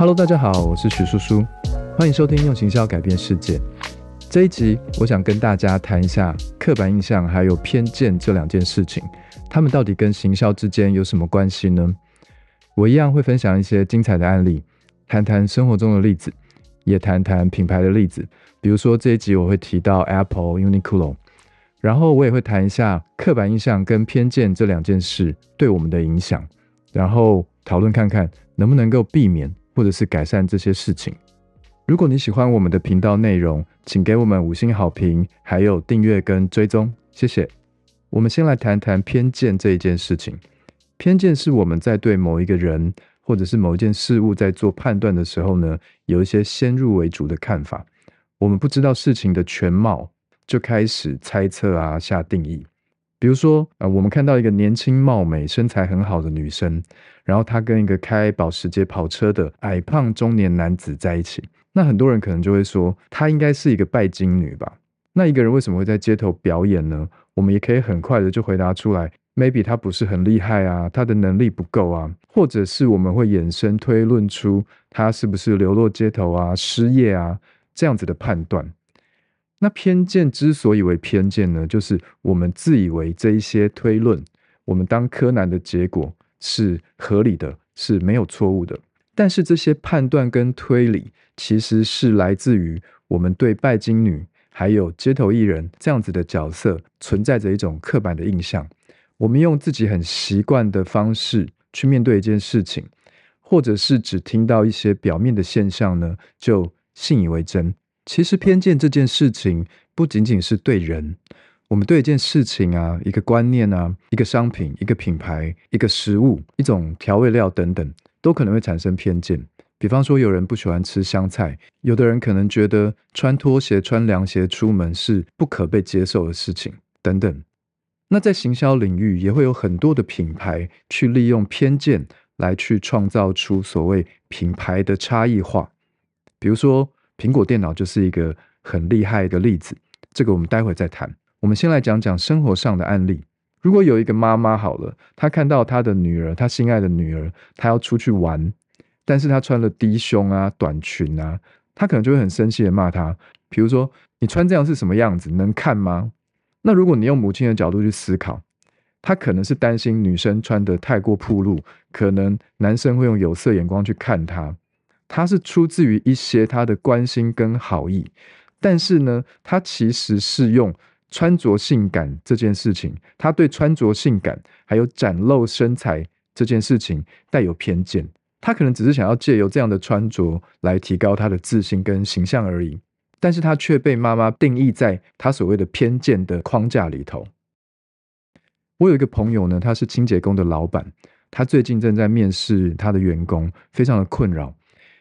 Hello，大家好，我是许叔叔，欢迎收听《用行销改变世界》这一集。我想跟大家谈一下刻板印象还有偏见这两件事情，他们到底跟行销之间有什么关系呢？我一样会分享一些精彩的案例，谈谈生活中的例子，也谈谈品牌的例子。比如说这一集我会提到 Apple、Uniqlo，然后我也会谈一下刻板印象跟偏见这两件事对我们的影响，然后讨论看看能不能够避免。或者是改善这些事情。如果你喜欢我们的频道内容，请给我们五星好评，还有订阅跟追踪，谢谢。我们先来谈谈偏见这一件事情。偏见是我们在对某一个人或者是某一件事物在做判断的时候呢，有一些先入为主的看法。我们不知道事情的全貌，就开始猜测啊，下定义。比如说，呃，我们看到一个年轻貌美、身材很好的女生，然后她跟一个开保时捷跑车的矮胖中年男子在一起，那很多人可能就会说，她应该是一个拜金女吧？那一个人为什么会在街头表演呢？我们也可以很快的就回答出来，maybe 她不是很厉害啊，她的能力不够啊，或者是我们会衍生推论出她是不是流落街头啊、失业啊这样子的判断。那偏见之所以为偏见呢，就是我们自以为这一些推论，我们当柯南的结果是合理的，是没有错误的。但是这些判断跟推理，其实是来自于我们对拜金女还有街头艺人这样子的角色存在着一种刻板的印象。我们用自己很习惯的方式去面对一件事情，或者是只听到一些表面的现象呢，就信以为真。其实偏见这件事情不仅仅是对人，我们对一件事情啊、一个观念啊、一个商品、一个品牌、一个食物、一种调味料等等，都可能会产生偏见。比方说，有人不喜欢吃香菜，有的人可能觉得穿拖鞋、穿凉鞋出门是不可被接受的事情等等。那在行销领域，也会有很多的品牌去利用偏见来去创造出所谓品牌的差异化，比如说。苹果电脑就是一个很厉害的例子，这个我们待会再谈。我们先来讲讲生活上的案例。如果有一个妈妈好了，她看到她的女儿，她心爱的女儿，她要出去玩，但是她穿了低胸啊、短裙啊，她可能就会很生气的骂她。比如说，你穿这样是什么样子？能看吗？那如果你用母亲的角度去思考，她可能是担心女生穿的太过暴露，可能男生会用有色眼光去看她。他是出自于一些他的关心跟好意，但是呢，他其实是用穿着性感这件事情，他对穿着性感还有展露身材这件事情带有偏见。他可能只是想要借由这样的穿着来提高他的自信跟形象而已，但是他却被妈妈定义在他所谓的偏见的框架里头。我有一个朋友呢，他是清洁工的老板，他最近正在面试他的员工，非常的困扰。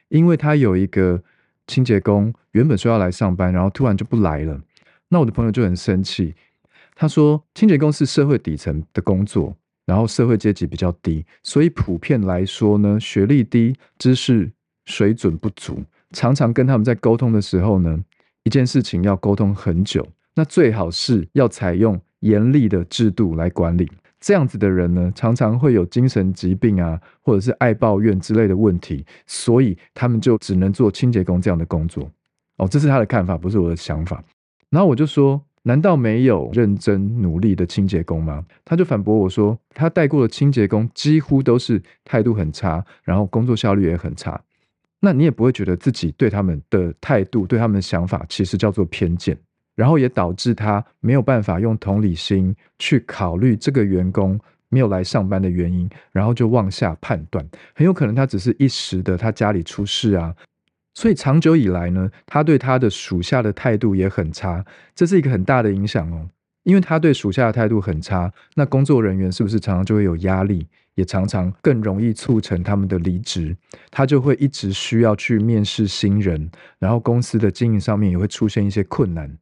因为他有一个清洁工，原本说要来上班，然后突然就不来了。那我的朋友就很生气，他说：“清洁工是社会底层的工作，然后社会阶级比较低，所以普遍来说呢，学历低，知识水准不足，常常跟他们在沟通的时候呢，一件事情要沟通很久。那最好是要采用严厉的制度来管理。”这样子的人呢，常常会有精神疾病啊，或者是爱抱怨之类的问题，所以他们就只能做清洁工这样的工作。哦，这是他的看法，不是我的想法。然后我就说，难道没有认真努力的清洁工吗？他就反驳我说，他带过的清洁工几乎都是态度很差，然后工作效率也很差。那你也不会觉得自己对他们的态度、对他们的想法，其实叫做偏见。然后也导致他没有办法用同理心去考虑这个员工没有来上班的原因，然后就妄下判断，很有可能他只是一时的，他家里出事啊，所以长久以来呢，他对他的属下的态度也很差，这是一个很大的影响哦，因为他对属下的态度很差，那工作人员是不是常常就会有压力，也常常更容易促成他们的离职，他就会一直需要去面试新人，然后公司的经营上面也会出现一些困难。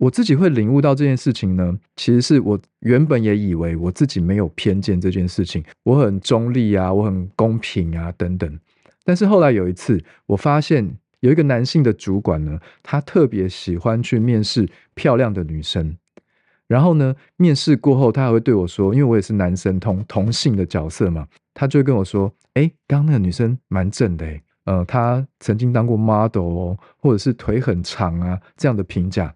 我自己会领悟到这件事情呢，其实是我原本也以为我自己没有偏见这件事情，我很中立啊，我很公平啊等等。但是后来有一次，我发现有一个男性的主管呢，他特别喜欢去面试漂亮的女生，然后呢，面试过后，他还会对我说，因为我也是男生同同性的角色嘛，他就跟我说：“哎，刚刚那个女生蛮正的，呃，她曾经当过 model 哦，或者是腿很长啊，这样的评价。”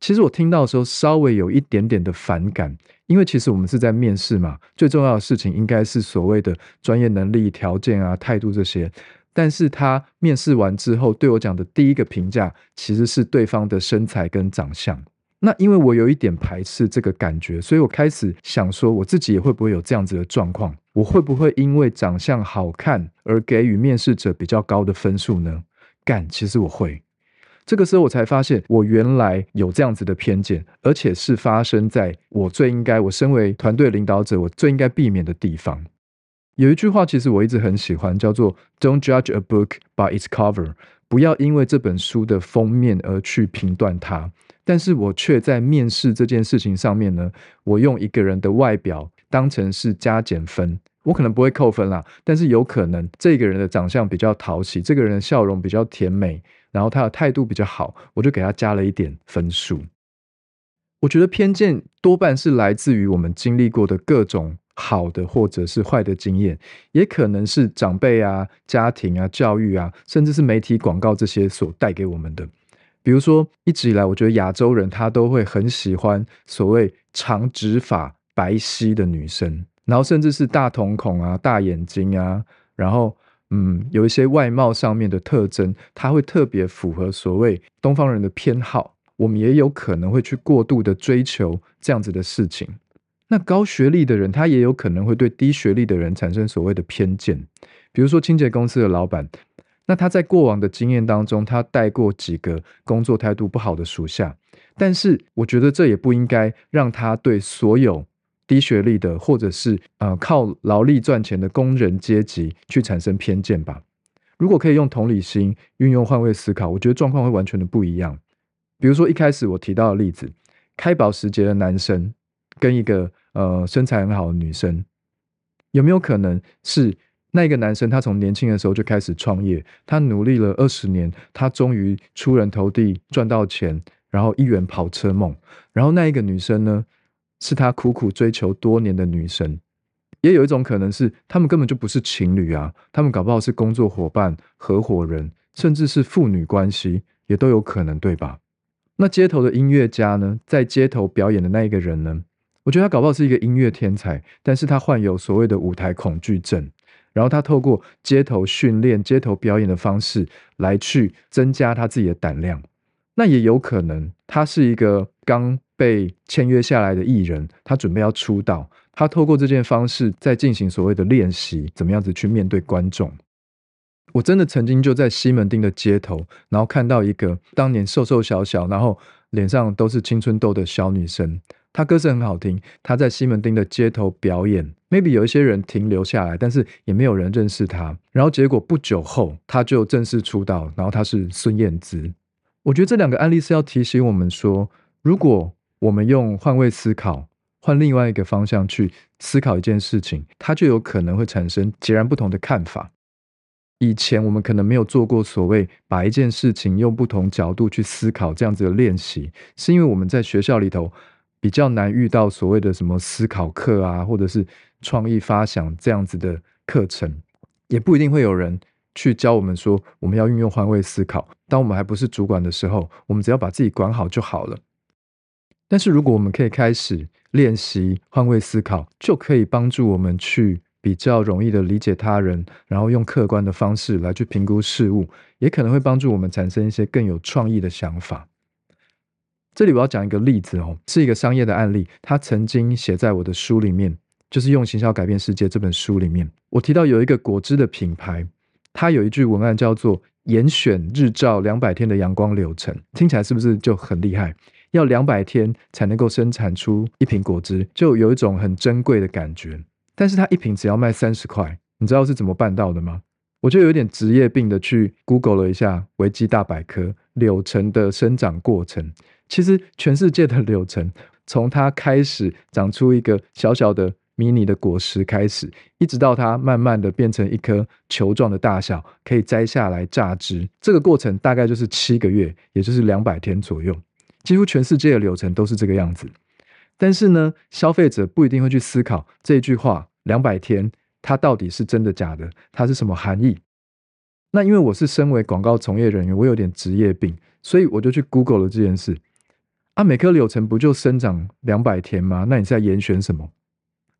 其实我听到的时候，稍微有一点点的反感，因为其实我们是在面试嘛，最重要的事情应该是所谓的专业能力、条件啊、态度这些。但是他面试完之后对我讲的第一个评价，其实是对方的身材跟长相。那因为我有一点排斥这个感觉，所以我开始想说，我自己也会不会有这样子的状况？我会不会因为长相好看而给予面试者比较高的分数呢？干，其实我会。这个时候我才发现，我原来有这样子的偏见，而且是发生在我最应该，我身为团队领导者，我最应该避免的地方。有一句话，其实我一直很喜欢，叫做 "Don't judge a book by its cover"，不要因为这本书的封面而去评断它。但是我却在面试这件事情上面呢，我用一个人的外表当成是加减分，我可能不会扣分啦，但是有可能这个人的长相比较讨喜，这个人的笑容比较甜美，然后他的态度比较好，我就给他加了一点分数。我觉得偏见多半是来自于我们经历过的各种好的或者是坏的经验，也可能是长辈啊、家庭啊、教育啊，甚至是媒体广告这些所带给我们的。比如说，一直以来，我觉得亚洲人他都会很喜欢所谓长直发、白皙的女生，然后甚至是大瞳孔啊、大眼睛啊，然后嗯，有一些外貌上面的特征，他会特别符合所谓东方人的偏好。我们也有可能会去过度的追求这样子的事情。那高学历的人，他也有可能会对低学历的人产生所谓的偏见。比如说清洁公司的老板。那他在过往的经验当中，他带过几个工作态度不好的属下，但是我觉得这也不应该让他对所有低学历的或者是呃靠劳力赚钱的工人阶级去产生偏见吧。如果可以用同理心运用换位思考，我觉得状况会完全的不一样。比如说一开始我提到的例子，开保时捷的男生跟一个呃身材很好的女生，有没有可能是？那一个男生，他从年轻的时候就开始创业，他努力了二十年，他终于出人头地，赚到钱，然后一圆跑车梦。然后那一个女生呢，是他苦苦追求多年的女神。也有一种可能是，他们根本就不是情侣啊，他们搞不好是工作伙伴、合伙人，甚至是父女关系，也都有可能，对吧？那街头的音乐家呢，在街头表演的那一个人呢，我觉得他搞不好是一个音乐天才，但是他患有所谓的舞台恐惧症。然后他透过街头训练、街头表演的方式来去增加他自己的胆量。那也有可能他是一个刚被签约下来的艺人，他准备要出道。他透过这件方式在进行所谓的练习，怎么样子去面对观众。我真的曾经就在西门町的街头，然后看到一个当年瘦瘦小小，然后脸上都是青春痘的小女生。她歌声很好听，她在西门町的街头表演，maybe 有一些人停留下来，但是也没有人认识她。然后结果不久后，她就正式出道。然后她是孙燕姿。我觉得这两个案例是要提醒我们说，如果我们用换位思考，换另外一个方向去思考一件事情，它就有可能会产生截然不同的看法。以前我们可能没有做过所谓把一件事情用不同角度去思考这样子的练习，是因为我们在学校里头。比较难遇到所谓的什么思考课啊，或者是创意发想这样子的课程，也不一定会有人去教我们说我们要运用换位思考。当我们还不是主管的时候，我们只要把自己管好就好了。但是如果我们可以开始练习换位思考，就可以帮助我们去比较容易的理解他人，然后用客观的方式来去评估事物，也可能会帮助我们产生一些更有创意的想法。这里我要讲一个例子哦，是一个商业的案例，他曾经写在我的书里面，就是用行销改变世界这本书里面，我提到有一个果汁的品牌，它有一句文案叫做“严选日照两百天的阳光流程”，听起来是不是就很厉害？要两百天才能够生产出一瓶果汁，就有一种很珍贵的感觉。但是它一瓶只要卖三十块，你知道是怎么办到的吗？我就有点职业病的去 Google 了一下维基大百科柳橙的生长过程。其实全世界的柳橙，从它开始长出一个小小的迷你的果实开始，一直到它慢慢的变成一颗球状的大小，可以摘下来榨汁，这个过程大概就是七个月，也就是两百天左右。几乎全世界的流程都是这个样子。但是呢，消费者不一定会去思考这句话两百天它到底是真的假的，它是什么含义。那因为我是身为广告从业人员，我有点职业病，所以我就去 Google 了这件事。啊，每棵柳橙不就生长两百天吗？那你在严选什么？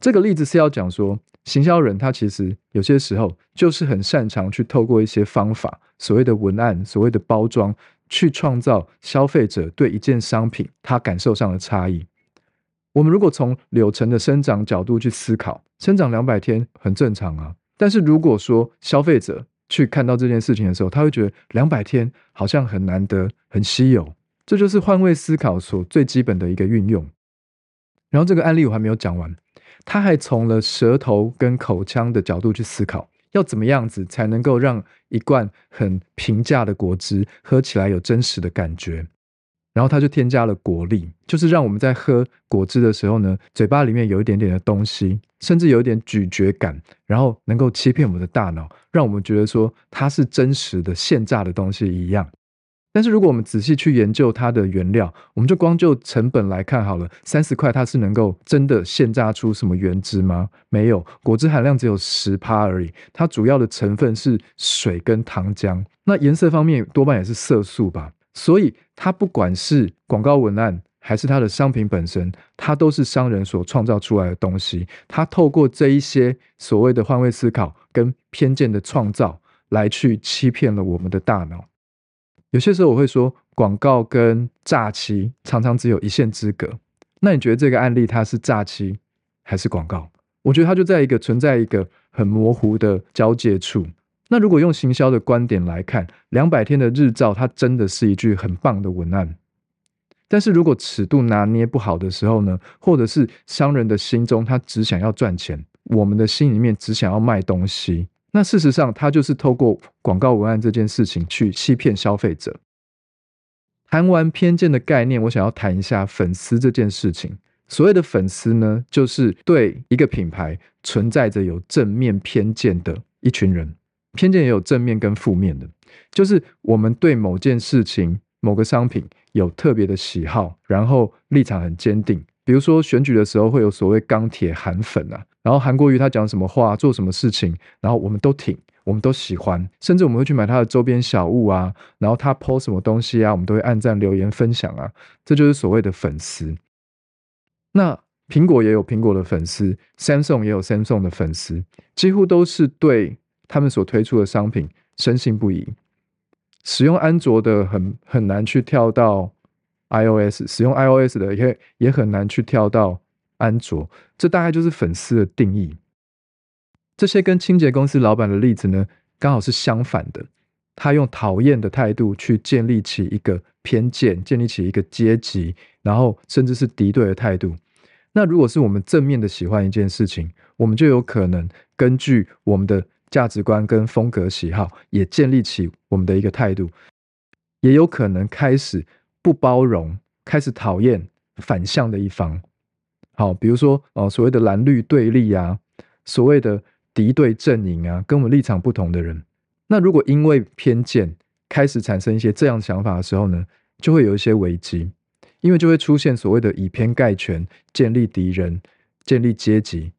这个例子是要讲说，行销人他其实有些时候就是很擅长去透过一些方法，所谓的文案、所谓的包装，去创造消费者对一件商品他感受上的差异。我们如果从柳橙的生长角度去思考，生长两百天很正常啊。但是如果说消费者，去看到这件事情的时候，他会觉得两百天好像很难得、很稀有，这就是换位思考所最基本的一个运用。然后这个案例我还没有讲完，他还从了舌头跟口腔的角度去思考，要怎么样子才能够让一罐很平价的果汁喝起来有真实的感觉。然后它就添加了果粒，就是让我们在喝果汁的时候呢，嘴巴里面有一点点的东西，甚至有一点咀嚼感，然后能够欺骗我们的大脑，让我们觉得说它是真实的现榨的东西一样。但是如果我们仔细去研究它的原料，我们就光就成本来看好了，三十块它是能够真的现榨出什么原汁吗？没有，果汁含量只有十趴而已，它主要的成分是水跟糖浆，那颜色方面多半也是色素吧。所以，它不管是广告文案，还是它的商品本身，它都是商人所创造出来的东西。它透过这一些所谓的换位思考跟偏见的创造，来去欺骗了我们的大脑。有些时候我会说，广告跟诈欺常常只有一线之隔。那你觉得这个案例它是诈欺还是广告？我觉得它就在一个存在一个很模糊的交界处。那如果用行销的观点来看，两百天的日照，它真的是一句很棒的文案。但是如果尺度拿捏不好的时候呢，或者是商人的心中他只想要赚钱，我们的心里面只想要卖东西，那事实上他就是透过广告文案这件事情去欺骗消费者。谈完偏见的概念，我想要谈一下粉丝这件事情。所谓的粉丝呢，就是对一个品牌存在着有正面偏见的一群人。偏见也有正面跟负面的，就是我们对某件事情、某个商品有特别的喜好，然后立场很坚定。比如说选举的时候会有所谓钢铁韩粉啊，然后韩国瑜他讲什么话、做什么事情，然后我们都挺，我们都喜欢，甚至我们会去买他的周边小物啊，然后他 po 什么东西啊，我们都会按赞、留言、分享啊，这就是所谓的粉丝。那苹果也有苹果的粉丝，Samsung 也有 Samsung 的粉丝，几乎都是对。他们所推出的商品深信不疑，使用安卓的很很难去跳到 iOS，使用 iOS 的也也很难去跳到安卓，这大概就是粉丝的定义。这些跟清洁公司老板的例子呢，刚好是相反的。他用讨厌的态度去建立起一个偏见，建立起一个阶级，然后甚至是敌对的态度。那如果是我们正面的喜欢一件事情，我们就有可能根据我们的。价值观跟风格喜好也建立起我们的一个态度，也有可能开始不包容，开始讨厌反向的一方。好，比如说哦，所谓的蓝绿对立啊，所谓的敌对阵营啊，跟我们立场不同的人。那如果因为偏见开始产生一些这样想法的时候呢，就会有一些危机，因为就会出现所谓的以偏概全、建立敌人、建立阶级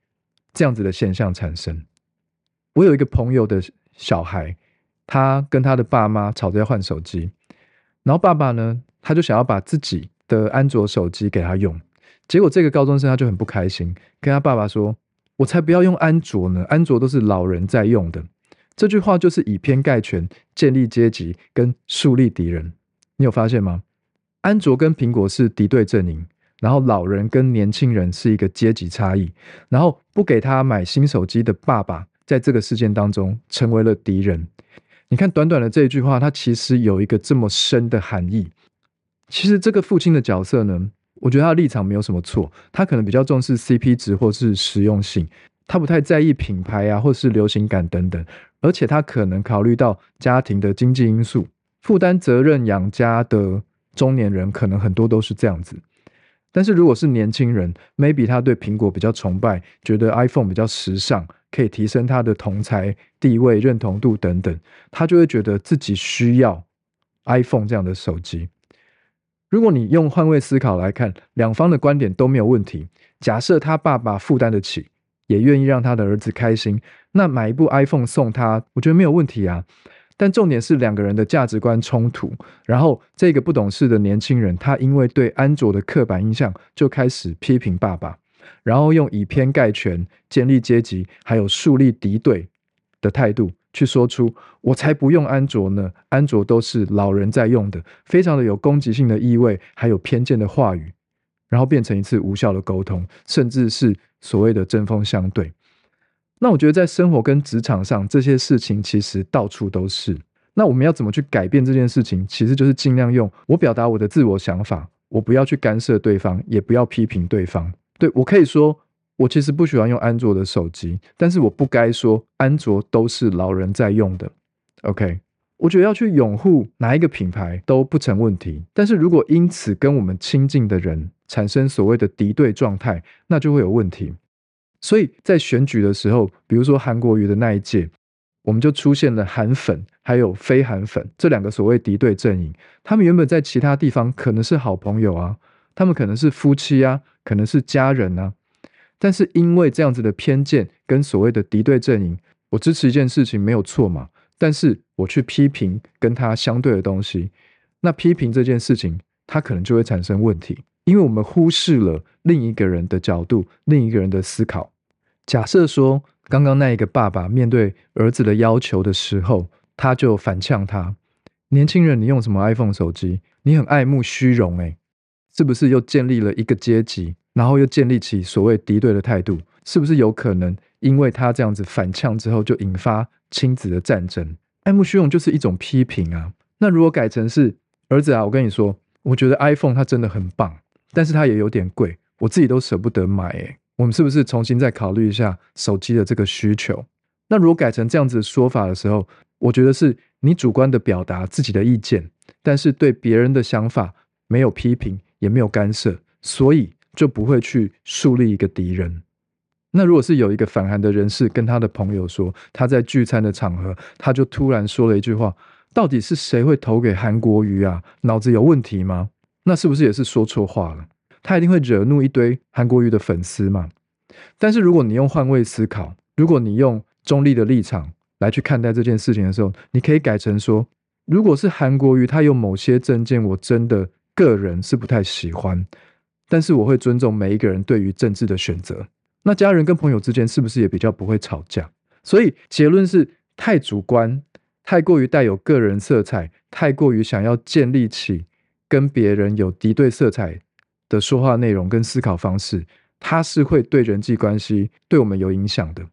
这样子的现象产生。我有一个朋友的小孩，他跟他的爸妈吵着要换手机，然后爸爸呢，他就想要把自己的安卓手机给他用，结果这个高中生他就很不开心，跟他爸爸说：“我才不要用安卓呢，安卓都是老人在用的。”这句话就是以偏概全，建立阶级跟树立敌人。你有发现吗？安卓跟苹果是敌对阵营，然后老人跟年轻人是一个阶级差异，然后不给他买新手机的爸爸。在这个事件当中，成为了敌人。你看，短短的这一句话，它其实有一个这么深的含义。其实，这个父亲的角色呢，我觉得他的立场没有什么错。他可能比较重视 CP 值或是实用性，他不太在意品牌啊，或是流行感等等。而且，他可能考虑到家庭的经济因素，负担责任养家的中年人，可能很多都是这样子。但是，如果是年轻人，maybe 他对苹果比较崇拜，觉得 iPhone 比较时尚。可以提升他的同才地位、认同度等等，他就会觉得自己需要 iPhone 这样的手机。如果你用换位思考来看，两方的观点都没有问题。假设他爸爸负担得起，也愿意让他的儿子开心，那买一部 iPhone 送他，我觉得没有问题啊。但重点是两个人的价值观冲突，然后这个不懂事的年轻人，他因为对安卓的刻板印象，就开始批评爸爸，然后用以偏概全、建立阶级，还有树立敌对的态度，去说出“我才不用安卓呢，安卓都是老人在用的”，非常的有攻击性的意味，还有偏见的话语，然后变成一次无效的沟通，甚至是所谓的针锋相对。那我觉得在生活跟职场上这些事情其实到处都是。那我们要怎么去改变这件事情？其实就是尽量用我表达我的自我想法，我不要去干涉对方，也不要批评对方。对我可以说，我其实不喜欢用安卓的手机，但是我不该说安卓都是老人在用的。OK，我觉得要去拥护哪一个品牌都不成问题。但是如果因此跟我们亲近的人产生所谓的敌对状态，那就会有问题。所以在选举的时候，比如说韩国瑜的那一届，我们就出现了韩粉还有非韩粉这两个所谓敌对阵营。他们原本在其他地方可能是好朋友啊，他们可能是夫妻啊，可能是家人啊。但是因为这样子的偏见跟所谓的敌对阵营，我支持一件事情没有错嘛，但是我去批评跟他相对的东西，那批评这件事情，它可能就会产生问题，因为我们忽视了另一个人的角度，另一个人的思考。假设说，刚刚那一个爸爸面对儿子的要求的时候，他就反呛他：“年轻人，你用什么 iPhone 手机？你很爱慕虚荣，诶，是不是又建立了一个阶级，然后又建立起所谓敌对的态度？是不是有可能因为他这样子反呛之后，就引发亲子的战争？爱慕虚荣就是一种批评啊。那如果改成是儿子啊，我跟你说，我觉得 iPhone 它真的很棒，但是它也有点贵，我自己都舍不得买，诶。我们是不是重新再考虑一下手机的这个需求？那如果改成这样子说法的时候，我觉得是你主观的表达自己的意见，但是对别人的想法没有批评，也没有干涉，所以就不会去树立一个敌人。那如果是有一个反韩的人士跟他的朋友说，他在聚餐的场合，他就突然说了一句话：“到底是谁会投给韩国瑜啊？脑子有问题吗？”那是不是也是说错话了？他一定会惹怒一堆韩国瑜的粉丝嘛？但是如果你用换位思考，如果你用中立的立场来去看待这件事情的时候，你可以改成说：如果是韩国瑜，他有某些证件，我真的个人是不太喜欢，但是我会尊重每一个人对于政治的选择。那家人跟朋友之间是不是也比较不会吵架？所以结论是太主观，太过于带有个人色彩，太过于想要建立起跟别人有敌对色彩。的说话内容跟思考方式，它是会对人际关系对我们有影响的。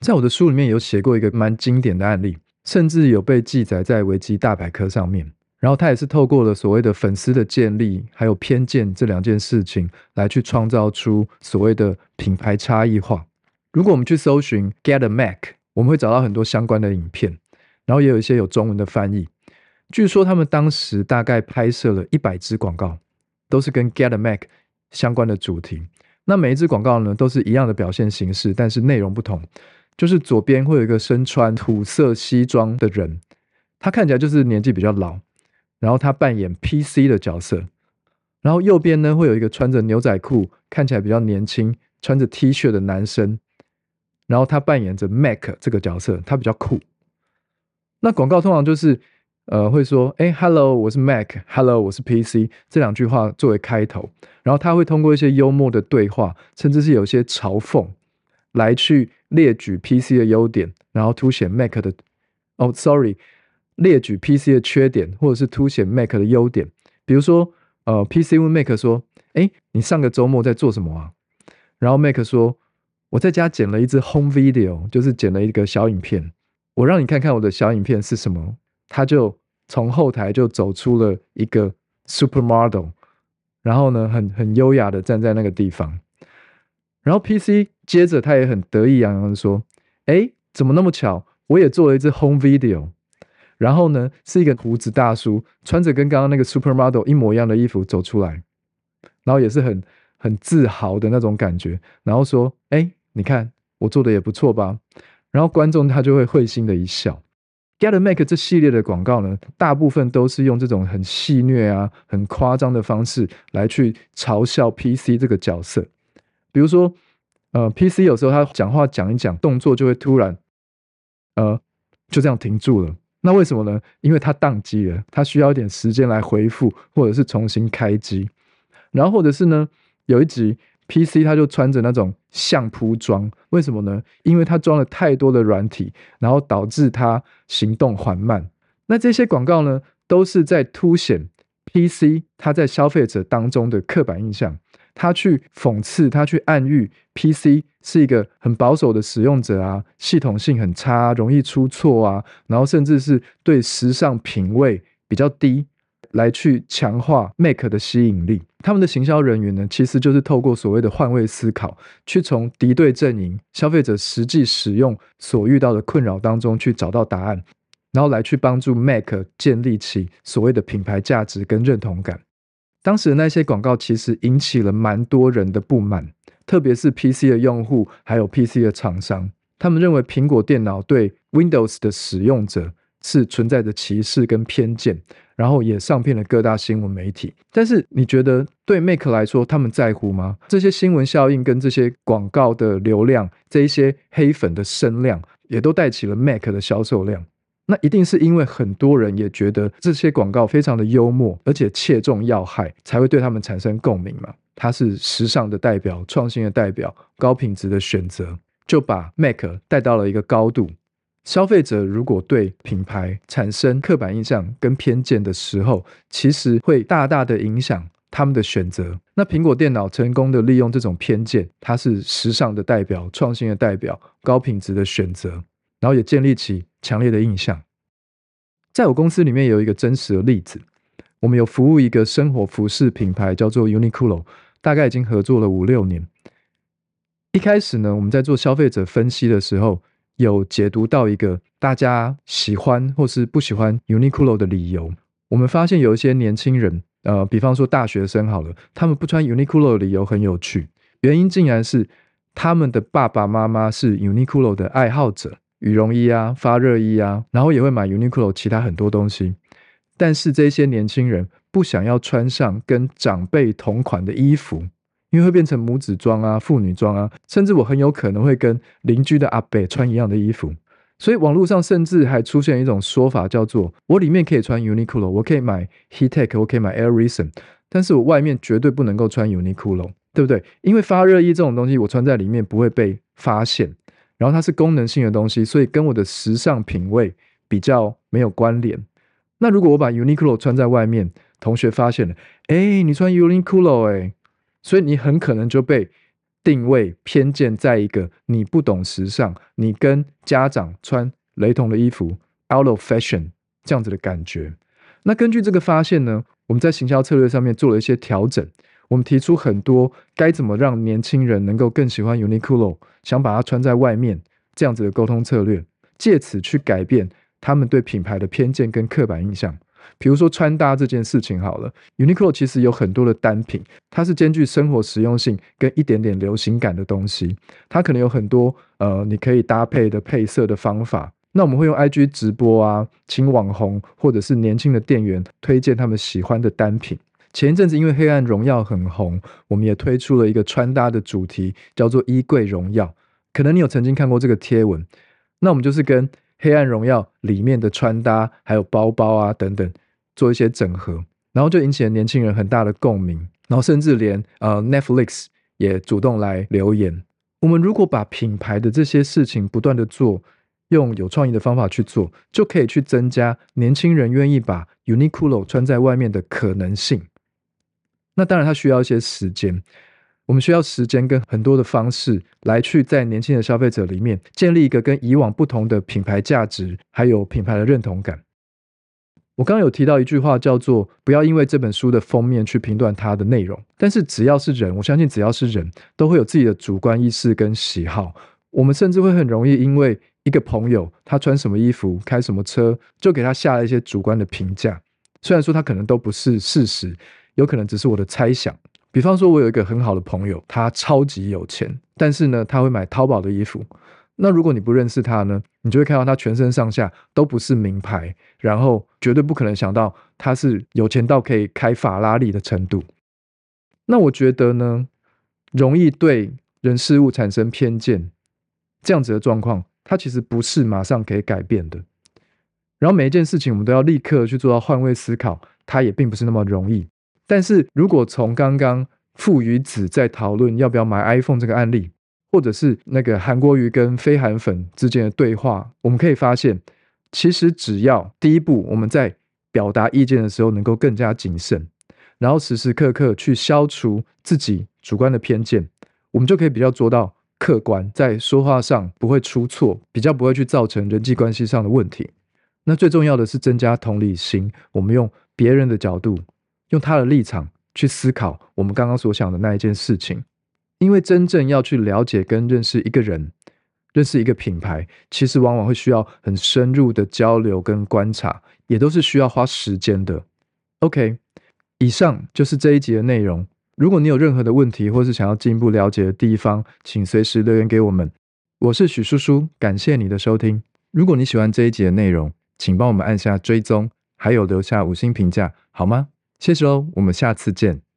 在我的书里面有写过一个蛮经典的案例，甚至有被记载在维基大百科上面。然后他也是透过了所谓的粉丝的建立，还有偏见这两件事情，来去创造出所谓的品牌差异化。如果我们去搜寻 Get a Mac，我们会找到很多相关的影片，然后也有一些有中文的翻译。据说他们当时大概拍摄了一百支广告。都是跟 Get a Mac 相关的主题。那每一支广告呢，都是一样的表现形式，但是内容不同。就是左边会有一个身穿土色西装的人，他看起来就是年纪比较老，然后他扮演 PC 的角色。然后右边呢，会有一个穿着牛仔裤，看起来比较年轻，穿着 T 恤的男生，然后他扮演着 Mac 这个角色，他比较酷。那广告通常就是。呃，会说，哎，Hello，我是 Mac，Hello，我是 PC，这两句话作为开头，然后他会通过一些幽默的对话，甚至是有些嘲讽，来去列举 PC 的优点，然后凸显 Mac 的，哦，Sorry，列举 PC 的缺点，或者是凸显 Mac 的优点。比如说，呃，PC 问 Mac 说，哎，你上个周末在做什么啊？然后 Mac 说，我在家剪了一支 Home Video，就是剪了一个小影片，我让你看看我的小影片是什么。他就从后台就走出了一个 supermodel，然后呢，很很优雅的站在那个地方，然后 PC 接着他也很得意洋洋的说：“哎，怎么那么巧，我也做了一支 home video。”然后呢，是一个胡子大叔，穿着跟刚刚那个 supermodel 一模一样的衣服走出来，然后也是很很自豪的那种感觉，然后说：“哎，你看我做的也不错吧？”然后观众他就会会心的一笑。Get a Make 这系列的广告呢，大部分都是用这种很戏谑啊、很夸张的方式来去嘲笑 PC 这个角色。比如说，呃，PC 有时候他讲话讲一讲，动作就会突然，呃，就这样停住了。那为什么呢？因为他宕机了，他需要一点时间来回复，或者是重新开机。然后或者是呢，有一集。PC 他就穿着那种相扑装，为什么呢？因为他装了太多的软体，然后导致他行动缓慢。那这些广告呢，都是在凸显 PC 他在消费者当中的刻板印象，他去讽刺，他去暗喻 PC 是一个很保守的使用者啊，系统性很差，容易出错啊，然后甚至是对时尚品味比较低。来去强化 Mac 的吸引力，他们的行销人员呢，其实就是透过所谓的换位思考，去从敌对阵营消费者实际使用所遇到的困扰当中去找到答案，然后来去帮助 Mac 建立起所谓的品牌价值跟认同感。当时的那些广告其实引起了蛮多人的不满，特别是 PC 的用户还有 PC 的厂商，他们认为苹果电脑对 Windows 的使用者。是存在着歧视跟偏见，然后也上遍了各大新闻媒体。但是你觉得对 Mac 来说，他们在乎吗？这些新闻效应跟这些广告的流量，这一些黑粉的声量，也都带起了 Mac 的销售量。那一定是因为很多人也觉得这些广告非常的幽默，而且切中要害，才会对他们产生共鸣嘛。它是时尚的代表，创新的代表，高品质的选择，就把 Mac 带到了一个高度。消费者如果对品牌产生刻板印象跟偏见的时候，其实会大大的影响他们的选择。那苹果电脑成功的利用这种偏见，它是时尚的代表、创新的代表、高品质的选择，然后也建立起强烈的印象。在我公司里面有一个真实的例子，我们有服务一个生活服饰品牌叫做 Uniqlo，大概已经合作了五六年。一开始呢，我们在做消费者分析的时候。有解读到一个大家喜欢或是不喜欢 Uniqlo 的理由。我们发现有一些年轻人，呃，比方说大学生好了，他们不穿 Uniqlo 的理由很有趣，原因竟然是他们的爸爸妈妈是 Uniqlo 的爱好者，羽绒衣啊、发热衣啊，然后也会买 Uniqlo 其他很多东西。但是这些年轻人不想要穿上跟长辈同款的衣服。因为会变成母子装啊、妇女装啊，甚至我很有可能会跟邻居的阿伯穿一样的衣服，所以网络上甚至还出现一种说法，叫做我里面可以穿 Uniqlo，我可以买 Heattech，我可以买 Air Reason，但是我外面绝对不能够穿 Uniqlo，对不对？因为发热衣这种东西，我穿在里面不会被发现，然后它是功能性的东西，所以跟我的时尚品味比较没有关联。那如果我把 Uniqlo 穿在外面，同学发现了，哎，你穿 Uniqlo，哎。所以你很可能就被定位偏见在一个你不懂时尚，你跟家长穿雷同的衣服，out of fashion 这样子的感觉。那根据这个发现呢，我们在行销策略上面做了一些调整。我们提出很多该怎么让年轻人能够更喜欢 Uniqlo，想把它穿在外面这样子的沟通策略，借此去改变他们对品牌的偏见跟刻板印象。比如说穿搭这件事情好了，Uniqlo 其实有很多的单品，它是兼具生活实用性跟一点点流行感的东西。它可能有很多呃，你可以搭配的配色的方法。那我们会用 IG 直播啊，请网红或者是年轻的店员推荐他们喜欢的单品。前一阵子因为《黑暗荣耀》很红，我们也推出了一个穿搭的主题，叫做“衣柜荣耀”。可能你有曾经看过这个贴文，那我们就是跟。《黑暗荣耀》里面的穿搭，还有包包啊等等，做一些整合，然后就引起了年轻人很大的共鸣，然后甚至连呃 Netflix 也主动来留言。我们如果把品牌的这些事情不断的做，用有创意的方法去做，就可以去增加年轻人愿意把 Uniqlo 穿在外面的可能性。那当然，它需要一些时间。我们需要时间跟很多的方式来去在年轻的消费者里面建立一个跟以往不同的品牌价值，还有品牌的认同感。我刚刚有提到一句话，叫做“不要因为这本书的封面去评断它的内容”。但是只要是人，我相信只要是人都会有自己的主观意识跟喜好。我们甚至会很容易因为一个朋友他穿什么衣服、开什么车，就给他下了一些主观的评价。虽然说他可能都不是事实，有可能只是我的猜想。比方说，我有一个很好的朋友，他超级有钱，但是呢，他会买淘宝的衣服。那如果你不认识他呢，你就会看到他全身上下都不是名牌，然后绝对不可能想到他是有钱到可以开法拉利的程度。那我觉得呢，容易对人事物产生偏见，这样子的状况，它其实不是马上可以改变的。然后每一件事情，我们都要立刻去做到换位思考，它也并不是那么容易。但是如果从刚刚父与子在讨论要不要买 iPhone 这个案例，或者是那个韩国瑜跟非韩粉之间的对话，我们可以发现，其实只要第一步我们在表达意见的时候能够更加谨慎。然后时时刻刻去消除自己主观的偏见，我们就可以比较做到客观，在说话上不会出错，比较不会去造成人际关系上的问题。那最重要的是增加同理心，我们用别人的角度，用他的立场去思考我们刚刚所想的那一件事情。因为真正要去了解跟认识一个人，认识一个品牌，其实往往会需要很深入的交流跟观察，也都是需要花时间的。OK。以上就是这一集的内容。如果你有任何的问题，或是想要进一步了解的地方，请随时留言给我们。我是许叔叔，感谢你的收听。如果你喜欢这一集的内容，请帮我们按下追踪，还有留下五星评价，好吗？谢谢喽，我们下次见。